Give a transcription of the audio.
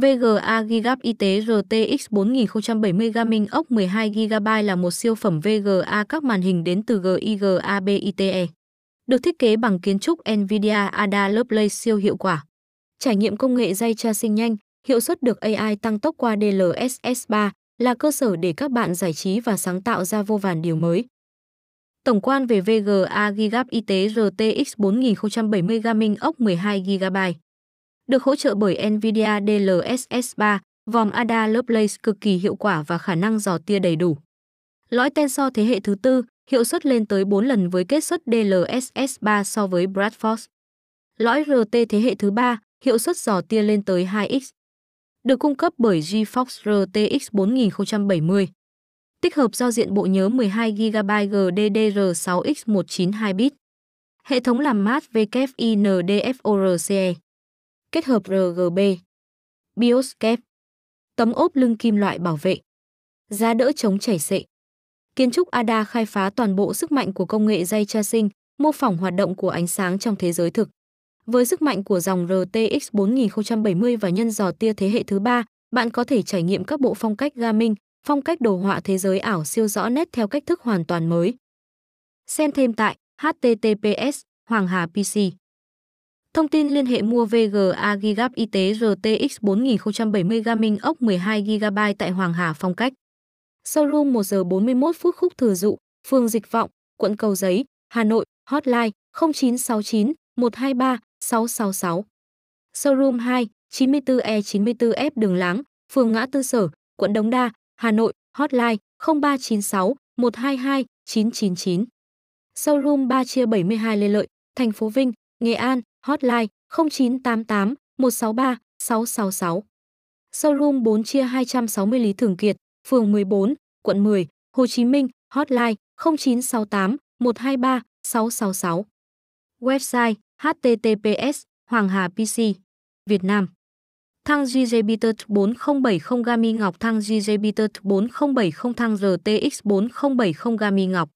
VGA Gigap Y tế RTX 4070 Gaming ốc 12GB là một siêu phẩm VGA các màn hình đến từ GIGA BITE. Được thiết kế bằng kiến trúc NVIDIA Ada Lovelace siêu hiệu quả. Trải nghiệm công nghệ dây tracing nhanh, hiệu suất được AI tăng tốc qua DLSS 3 là cơ sở để các bạn giải trí và sáng tạo ra vô vàn điều mới. Tổng quan về VGA Gigap Y tế RTX 4070 Gaming ốc 12GB được hỗ trợ bởi NVIDIA DLSS 3, vòng Ada Lovelace cực kỳ hiệu quả và khả năng dò tia đầy đủ. Lõi Tensor thế hệ thứ tư, hiệu suất lên tới 4 lần với kết suất DLSS 3 so với Bradford. Lõi RT thế hệ thứ ba, hiệu suất dò tia lên tới 2x. Được cung cấp bởi GeForce RTX 4070. Tích hợp giao diện bộ nhớ 12GB GDDR6X192 bit. Hệ thống làm mát WINDFORCE kết hợp RGB, BIOS kép, tấm ốp lưng kim loại bảo vệ, giá đỡ chống chảy xệ. Kiến trúc ADA khai phá toàn bộ sức mạnh của công nghệ dây tracing, mô phỏng hoạt động của ánh sáng trong thế giới thực. Với sức mạnh của dòng RTX 4070 và nhân dò tia thế hệ thứ ba, bạn có thể trải nghiệm các bộ phong cách gaming, phong cách đồ họa thế giới ảo siêu rõ nét theo cách thức hoàn toàn mới. Xem thêm tại https Hoàng Hà PC Thông tin liên hệ mua VGA Gigap Y tế RTX 4070 Gaming ốc 12GB tại Hoàng Hà Phong Cách. Showroom 1 giờ 41 phút khúc thừa dụ, phường Dịch Vọng, quận Cầu Giấy, Hà Nội, hotline 0969 123 666. Showroom 2, 94E94F Đường Láng, phường Ngã Tư Sở, quận Đống Đa, Hà Nội, hotline 0396 122 999. Showroom 3 chia 72 Lê Lợi, thành phố Vinh, Nghệ An, hotline 0988 163 666. Showroom 4 chia 260 Lý Thường Kiệt, phường 14, quận 10, Hồ Chí Minh, hotline 0968 123 666. Website https Hoàng Hà PC Việt Nam Thăng GJBT 4070 Gami Ngọc Thăng GJBT 4070 Thăng RTX 4070 Gami Ngọc